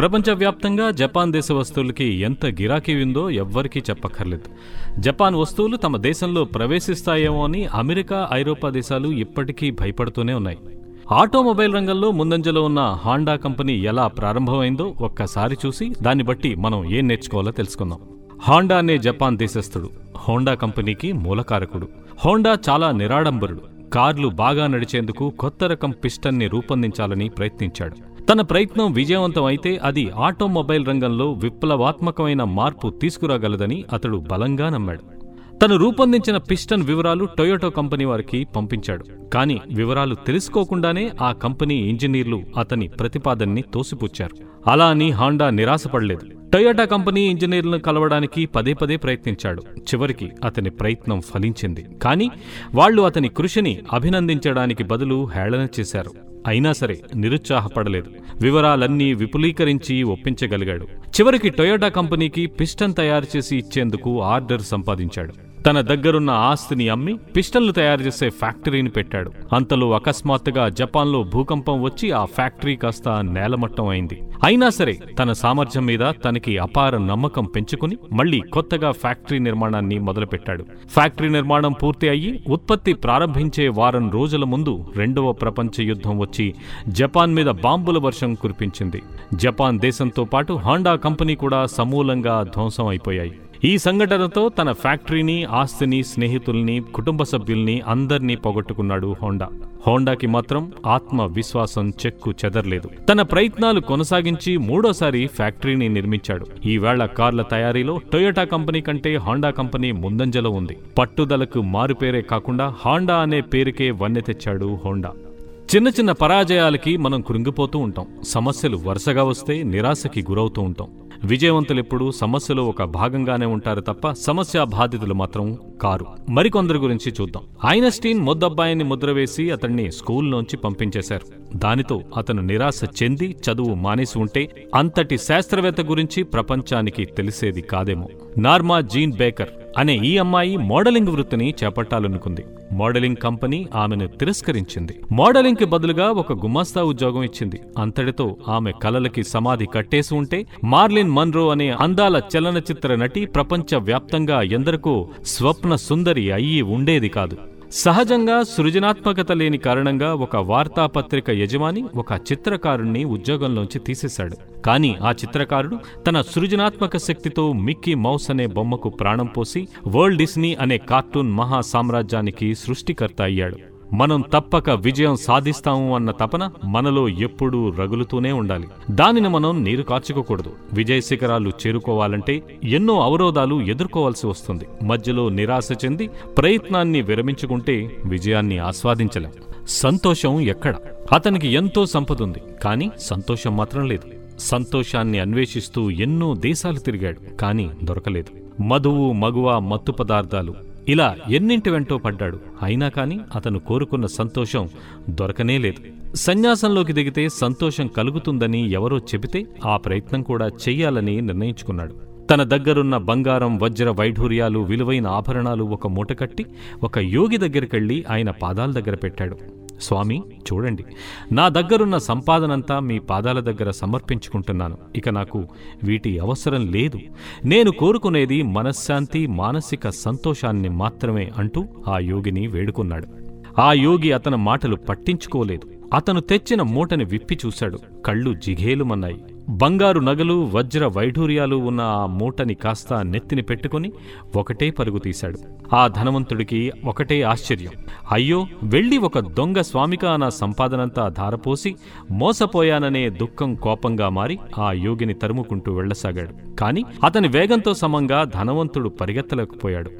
ప్రపంచవ్యాప్తంగా జపాన్ దేశ వస్తువులకి ఎంత గిరాకీ ఉందో ఎవ్వరికీ చెప్పక్కర్లేదు. జపాన్ వస్తువులు తమ దేశంలో ప్రవేశిస్తాయేమో అని అమెరికా ఐరోపా దేశాలు ఇప్పటికీ భయపడుతూనే ఉన్నాయి. ఆటోమొబైల్ రంగంలో ముందంజలో ఉన్న హాండా కంపెనీ ఎలా ప్రారంభమైందో ఒక్కసారి చూసి దాన్ని బట్టి మనం ఏం నేర్చుకోవాలో తెలుసుకుందాం. హాండా అనే జపాన్ దేశస్థుడు హోండా కంపెనీకి మూలకారకుడు. హోండా చాలా నిరాడంబరుడు. కార్లు బాగా నడిచేందుకు కొత్త రకం పిస్టన్ని రూపొందించాలని ప్రయత్నించాడు. తన ప్రయత్నం విజయవంతం అయితే అది ఆటోమొబైల్ రంగంలో విప్లవాత్మకమైన మార్పు తీసుకురాగలదని అతడు బలంగా నమ్మాడు. తను రూపొందించిన పిస్టన్ వివరాలు టొయోటో కంపెనీ వారికి పంపించాడు. కానీ వివరాలు తెలుసుకోకుండానే ఆ కంపెనీ ఇంజనీర్లు అతని ప్రతిపాదనని తోసిపుచ్చారు. అలా అని హాండా నిరాశపడలేదు. టొయోటా కంపెనీ ఇంజనీర్లను కలవడానికి పదే పదే ప్రయత్నించాడు. చివరికి అతని ప్రయత్నం ఫలించింది. కానీ వాళ్ళు అతని కృషిని అభినందించడానికి బదులు హేళన చేశారు. అయినా సరే నిరుత్సాహపడలేదు. వివరాలన్నీ విపులీకరించి ఒప్పించగలిగాడు. చివరికి టొయోటా కంపెనీకి పిస్టన్ తయారు చేసి ఇచ్చేందుకు ఆర్డర్ సంపాదించాడు. తన దగ్గరున్న ఆస్తిని అమ్మి పిస్టల్ను తయారు చేసే ఫ్యాక్టరీని పెట్టాడు. అంతలో అకస్మాత్తుగా జపాన్లో భూకంపం వచ్చి ఆ ఫ్యాక్టరీ కాస్త నేలమట్టం అయింది. అయినా సరే తన సామర్థ్యం మీద తనకి అపార నమ్మకం పెంచుకుని మళ్ళీ కొత్తగా ఫ్యాక్టరీ నిర్మాణాన్ని మొదలుపెట్టాడు. ఫ్యాక్టరీ నిర్మాణం పూర్తి అయ్యి ఉత్పత్తి ప్రారంభించే వారం రోజుల ముందు రెండవ ప్రపంచ యుద్ధం వచ్చి జపాన్ మీద బాంబుల వర్షం కురిపించింది. జపాన్ దేశంతో పాటు హాండా కంపెనీ కూడా సమూలంగా ధ్వంసం అయిపోయాయి. ఈ సంఘటనతో తన ఫ్యాక్టరీని ఆస్తిని స్నేహితుల్ని కుటుంబ సభ్యుల్ని అందర్నీ పోగొట్టుకున్నాడు హోండా. హోండాకి మాత్రం ఆత్మవిశ్వాసం చెక్కు చెదర్లేదు. తన ప్రయత్నాలు కొనసాగించి మూడోసారి ఫ్యాక్టరీని నిర్మించాడు. ఈవేళ కార్ల తయారీలో టొయోటా కంపెనీ కంటే హోండా కంపెనీ ముందంజలో ఉంది. పట్టుదలకు మారుపేరే కాకుండా హాండా అనే పేరుకే వన్నె తెచ్చాడు హోండా. చిన్న చిన్న పరాజయాలకి మనం కృంగిపోతూ ఉంటాం. సమస్యలు వరుసగా వస్తే నిరాశకి గురవుతూ ఉంటాం. విజయవంతులెప్పుడు సమస్యలో ఒక భాగంగానే ఉంటారు తప్ప సమస్య బాధితులు మాత్రం కారు. మరికొందరి గురించి చూద్దాం. ఐనస్టీన్ ముద్దబ్బాయిని ముద్ర వేసి అతన్ని స్కూల్లోంచి పంపించేశారు. దానితో అతను నిరాశ చెంది చదువు మానేసి ఉంటే అంతటి శాస్త్రవేత్త గురించి ప్రపంచానికి తెలిసేది కాదేమో. నార్మా జీన్ బేకర్ అనే ఈ అమ్మాయి మోడలింగ్ వృత్తిని చేపట్టాలనుకుంది. మోడలింగ్ కంపెనీ ఆమెను తిరస్కరించింది. మోడలింగ్కి బదులుగా ఒక గుమాస్తా ఉద్యోగం ఇచ్చింది. అంతటితో ఆమె కలలకి సమాధి కట్టేసి ఉంటే మార్లిన్ మన్రో అనే అందాల చలనచిత్ర నటి ప్రపంచ వ్యాప్తంగా ఎందరికో స్వప్న సుందరి అయ్యి ఉండేది కాదు. సహజంగా సృజనాత్మకత లేని కారణంగా ఒక వార్తాపత్రిక యజమాని ఒక చిత్రకారుణ్ణి ఉద్యోగంలోంచి తీసేశాడు. కానీ ఆ చిత్రకారుడు తన సృజనాత్మక శక్తితో మిక్కీ మౌస్ అనే బొమ్మకు ప్రాణం పోసి వరల్డ్ డిస్నీ అనే కార్టూన్ మహా సామ్రాజ్యానికి సృష్టికర్త అయ్యాడు. మనం తప్పక విజయం సాధిస్తాము అన్న తపన మనలో ఎప్పుడూ రగులుతూనే ఉండాలి. దానిని మనం నీరు కార్చుకోకూడదు. విజయ శిఖరాలు చేరుకోవాలంటే ఎన్నో అవరోధాలు ఎదుర్కోవాల్సి వస్తుంది. మధ్యలో నిరాశ చెంది ప్రయత్నాన్ని విరమించుకుంటే విజయాన్ని ఆస్వాదించలేం. సంతోషం ఎక్కడ? అతనికి ఎంతో సంపద ఉంది కానీ సంతోషం మాత్రం లేదు. సంతోషాన్ని అన్వేషిస్తూ ఎన్నో దేశాలు తిరిగాడు కానీ దొరకలేదు. మధువు మగువ మత్తు పదార్థాలు ఇలా ఎన్నింటి వెంటో పడ్డాడు. అయినా కాని అతను కోరుకున్న సంతోషం దొరకనే లేదు. సన్యాసంలోకి దిగితే సంతోషం కలుగుతుందని ఎవరో చెబితే ఆ ప్రయత్నం కూడా చెయ్యాలని నిర్ణయించుకున్నాడు. తన దగ్గరున్న బంగారం వజ్ర వైఢూర్యాలు విలువైన ఆభరణాలు ఒక మూటకట్టి ఒక యోగి దగ్గరికెళ్ళి ఆయన పాదాల దగ్గర పెట్టాడు. స్వామి చూడండి. నా దగ్గరున్న సంపాదనంతా మీ పాదాల దగ్గర సమర్పించుకుంటున్నాను. ఇక నాకు వీటి అవసరం లేదు. నేను కోరుకునేది మనశ్శాంతి మానసిక సంతోషాన్ని మాత్రమే అంటూ ఆ యోగిని వేడుకున్నాడు. ఆ యోగి అతని మాటలు పట్టించుకోలేదు. అతను తెచ్చిన మూటని విప్పి చూశాడు. కళ్ళు జిఘేలుమన్నాయి. బంగారు నగలు వజ్ర వైఢూర్యాలు ఉన్న ఆ మూటని కాస్త నెత్తిని పెట్టుకుని ఒకటే పరుగు తీశాడు. ఆ ధనవంతుడికి ఒకటే ఆశ్చర్యం. అయ్యో వెళ్ళి ఒక దొంగ స్వామిక నా సంపాదనంతా ధారపోసి మోసపోయాననే దుఃఖం కోపంగా మారి ఆ యోగిని తరుముకుంటూ వెళ్ళసాగాడు కాని అతని వేగంతో సమంగా ధనవంతుడు పరిగెత్తలేకపోయాడు.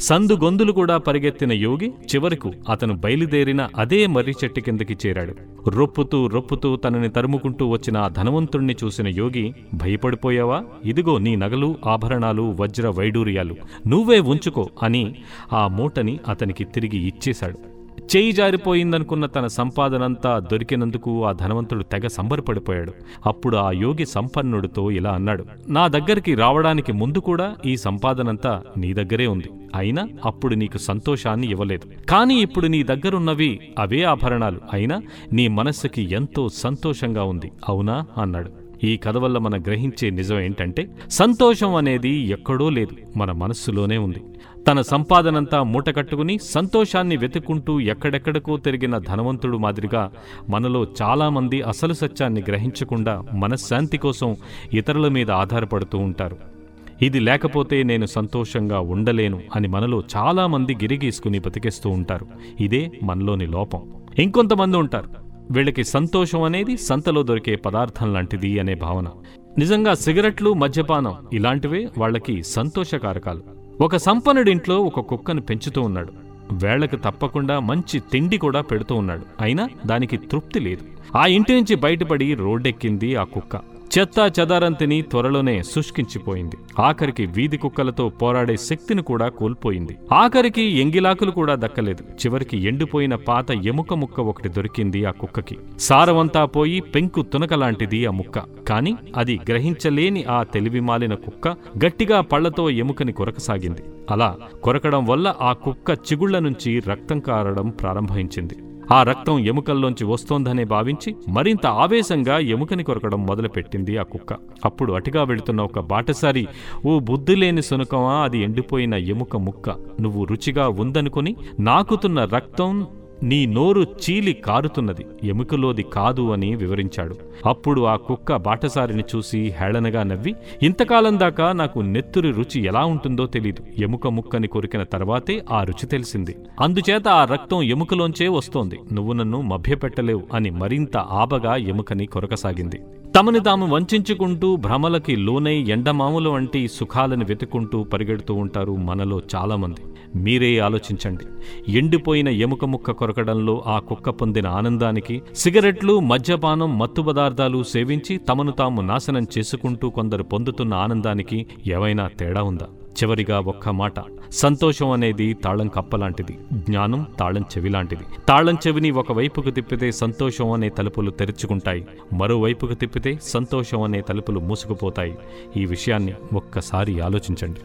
సందుగొందులు కూడా పరిగెత్తిన యోగి చివరకు అతను బయలుదేరిన అదే మర్రి చెట్టు కిందకి చేరాడు. రొప్పుతూ రొప్పుతూ తనని తరుముకుంటూ వచ్చిన ఆ ధనవంతుణ్ణి చూసిన యోగి భయపడిపోయావా? ఇదిగో నీ నగలు ఆభరణాలు వజ్ర వైడూర్యాలు నువ్వే ఉంచుకో అని ఆ మూటని అతనికి తిరిగి ఇచ్చేశాడు. చేయి జారిపోయిందనుకున్న తన సంపాదనంతా దొరికినందుకు ఆ ధనవంతుడు తెగ సంబరపడిపోయాడు. అప్పుడు ఆ యోగి సంపన్నుడితో ఇలా అన్నాడు నా దగ్గరికి రావడానికి ముందు కూడా ఈ సంపాదనంతా నీ దగ్గరే ఉంది. అయినా అప్పుడు నీకు సంతోషాన్ని ఇవ్వలేదు. కానీ ఇప్పుడు నీ దగ్గరున్నవి అవే ఆభరణాలు. అయినా నీ మనస్సుకి ఎంతో సంతోషంగా ఉంది. అవునా? అన్నాడు. ఈ కథ వల్ల మనం గ్రహించే నిజం ఏంటంటే సంతోషం అనేది ఎక్కడో లేదు. మన మనస్సులోనే ఉంది. తన సంపాదనంతా మూటకట్టుకుని సంతోషాన్ని వెతుక్కుంటూ ఎక్కడెక్కడికో తిరిగిన ధనవంతుడు మాదిరిగా మనలో చాలామంది అసలు సత్యాన్ని గ్రహించకుండా మనశ్శాంతి కోసం ఇతరుల మీద ఆధారపడుతూ ఉంటారు. ఇది లేకపోతే నేను సంతోషంగా ఉండలేను అని మనలో చాలామంది గిరిగీసుకుని బతికేస్తూ ఉంటారు. ఇదే మనలోని లోపం. ఇంకొంతమంది ఉంటారు. వీళ్ళకి సంతోషం అనేది సంతలో దొరికే పదార్థం లాంటిది అనే భావన. నిజంగా సిగరెట్లు మద్యపానం ఇలాంటివే వాళ్ళకి సంతోషకారకాలు. ఒక సంపన్నుడింట్లో ఒక కుక్కను పెంచుతూ ఉన్నాడు. వేళకు తప్పకుండా మంచి తిండి కూడా పెడుతూ ఉన్నాడు. అయినా దానికి తృప్తి లేదు. ఆ ఇంటి నుంచి బయటపడి రోడ్డెక్కింది ఆ కుక్క. చెత్తా చెదారంతిని త్వరలోనే శుష్కించిపోయింది. ఆఖరికి వీధి కుక్కలతో పోరాడే శక్తిని కూడా కోల్పోయింది. ఆఖరికి ఎంగిలాకులు కూడా దక్కలేదు. చివరికి ఎండిపోయిన పాత ఎముక ముక్క ఒకటి దొరికింది ఆ కుక్కకి. సారవంతా పోయి పెంకు తునకలాంటిది ఆ ముక్క. కాని అది గ్రహించలేని ఆ తెలివిమాలిన కుక్క గట్టిగా పళ్ళతో ఎముకని కొరకసాగింది. అలా కొరకడం వల్ల ఆ కుక్క చిగుళ్ళ నుంచి రక్తం కారడం ప్రారంభించింది ఆ రక్తం ఎముకల్లోంచి వస్తోందనే భావించి మరింత ఆవేశంగా ఎముకని కొరకడం మొదలుపెట్టింది ఆ కుక్క. అప్పుడు అటుగా వెళుతున్న ఒక బాటసారి ఓ బుద్ధి లేని సునకమా అది ఎండిపోయిన ఎముక ముక్క. నువ్వు రుచిగా ఉందనుకుని నాకుతున్న రక్తం నీ నోరు చీలి కారుతున్నది ఎముకలోది కాదు అని వివరించాడు. అప్పుడు ఆ కుక్క బాటసారిని చూసి హేళనగా నవ్వి ఇంతకాలం దాకా నాకు నెత్తురి రుచి ఎలా ఉంటుందో తెలీదు. ఎముక ముక్కని కొరికిన తర్వాతే ఆ రుచి తెలిసింది. అందుచేత ఆ రక్తం ఎముకలోంచే వస్తోంది. నువ్వు నన్ను మభ్యపెట్టలేవు అని మరింత ఆబగా ఎముకని కొరకసాగింది. తమని తాము వంచుకుంటూ భ్రమలకి లోనై ఎండమాముల వంటి సుఖాలను వెతుకుంటూ పరిగెడుతూ ఉంటారు మనలో చాలామంది. మీరే ఆలోచించండి. ఎండిపోయిన ఎముక ముక్క కొరకడంలో ఆ కుక్క పొందిన ఆనందానికి సిగరెట్లు మద్యపానం మత్తు పదార్థాలు సేవించి తమను తాము నాశనం చేసుకుంటూ కొందరు పొందుతున్న ఆనందానికి ఏవైనా తేడా ఉందా? చివరిగా ఒక్క మాట. సంతోషం అనేది తాళం కప్పలాంటిది జ్ఞానం తాళం చెవిలాంటిది. తాళం చెవిని ఒకవైపుకు తిప్పితే సంతోషం అనే తలుపులు తెరుచుకుంటాయి మరోవైపుకు తిప్పితే సంతోషం అనే తలుపులు మూసుకుపోతాయి. ఈ విషయాన్ని ఒక్కసారి ఆలోచించండి.